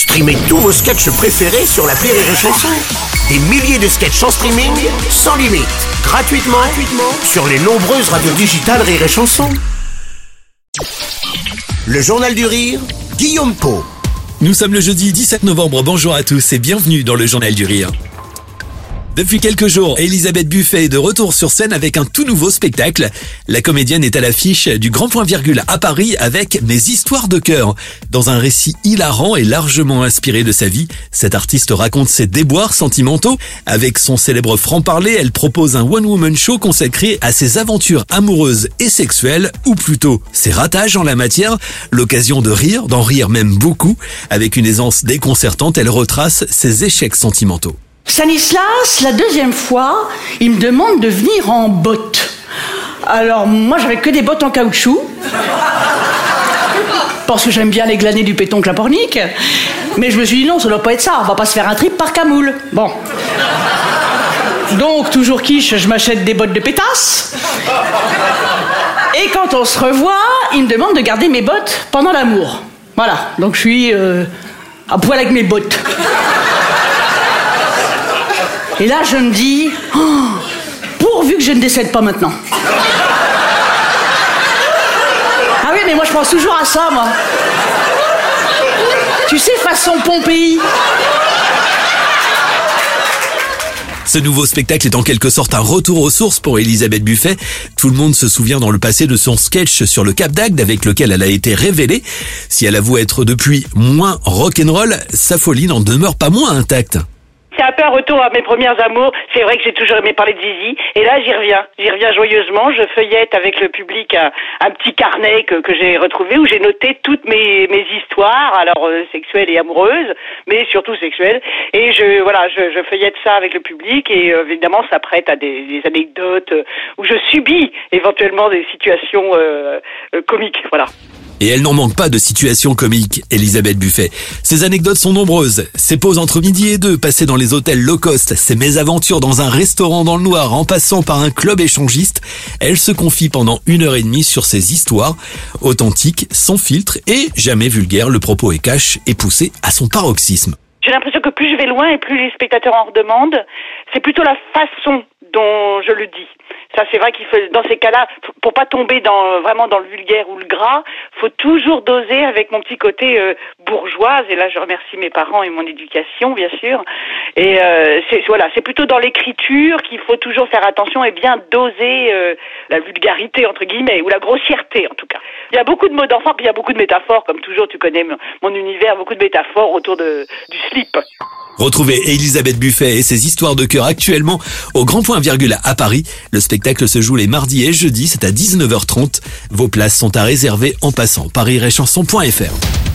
Streamez tous vos sketchs préférés sur la Rire et Chanson. Des milliers de sketchs en streaming, sans limite, gratuitement, gratuitement sur les nombreuses radios digitales Rire et Chanson. Le Journal du Rire, Guillaume Po. Nous sommes le jeudi 17 novembre, bonjour à tous et bienvenue dans le Journal du Rire. Depuis quelques jours, Elisabeth Buffet est de retour sur scène avec un tout nouveau spectacle. La comédienne est à l'affiche du Grand Point Virgule à Paris avec Mes histoires de cœur. Dans un récit hilarant et largement inspiré de sa vie, cette artiste raconte ses déboires sentimentaux. Avec son célèbre franc-parler, elle propose un one-woman show consacré à ses aventures amoureuses et sexuelles, ou plutôt ses ratages en la matière, l'occasion de rire, d'en rire même beaucoup. Avec une aisance déconcertante, elle retrace ses échecs sentimentaux. Stanislas, la deuxième fois, il me demande de venir en bottes. Alors moi j'avais que des bottes en caoutchouc. Parce que j'aime bien les glanés du péton clapornique. Mais je me suis dit non, ça doit pas être ça, on va pas se faire un trip par camoule. Bon. Donc, toujours quiche, je m'achète des bottes de pétasse. Et quand on se revoit, il me demande de garder mes bottes pendant l'amour. Voilà, donc je suis euh, à poil avec mes bottes. Et là, je me dis, oh, pourvu que je ne décède pas maintenant. Ah oui, mais moi je pense toujours à ça, moi. Tu sais, façon Pompéi. Ce nouveau spectacle est en quelque sorte un retour aux sources pour Elisabeth Buffet. Tout le monde se souvient dans le passé de son sketch sur le Cap d'Agde avec lequel elle a été révélée. Si elle avoue être depuis moins rock'n'roll, sa folie n'en demeure pas moins intacte un peu un retour à mes premières amours. C'est vrai que j'ai toujours aimé parler de Zizi. Et là, j'y reviens. J'y reviens joyeusement. Je feuillette avec le public un, petit carnet que, que j'ai retrouvé où j'ai noté toutes mes, mes histoires, alors euh, sexuelles et amoureuses, mais surtout sexuelles. Et je, voilà, je, feuillette ça avec le public et euh, évidemment, ça prête à des, anecdotes où je subis éventuellement des situations euh, comiques. Voilà. Et elle n'en manque pas de situations comiques, Elisabeth Buffet. Ses anecdotes sont nombreuses. Ses pauses entre midi et deux, passées dans les hôtels low cost, ses mésaventures dans un restaurant dans le noir, en passant par un club échangiste, elle se confie pendant une heure et demie sur ses histoires, authentiques, sans filtre et jamais vulgaires. Le propos est cash et poussé à son paroxysme. J'ai l'impression que plus je vais loin et plus les spectateurs en redemandent. C'est plutôt la façon dont je le dis. Ça, c'est vrai qu'il faut, dans ces cas-là, pour pas tomber dans vraiment dans le vulgaire ou le gras, faut toujours doser avec mon petit côté euh, bourgeoise. Et là, je remercie mes parents et mon éducation, bien sûr. Et euh, c'est voilà, c'est plutôt dans l'écriture qu'il faut toujours faire attention et bien doser euh, la vulgarité entre guillemets ou la grossièreté en tout cas. Il y a beaucoup de mots d'enfant, puis il y a beaucoup de métaphores, comme toujours. Tu connais mon univers, beaucoup de métaphores autour de du slip. Retrouvez Elisabeth Buffet et ses histoires de cœur actuellement au Grand Point Virgule à Paris. Le spectacle se joue les mardis et jeudis, c'est à 19h30. Vos places sont à réserver en passant par iréchanson.fr.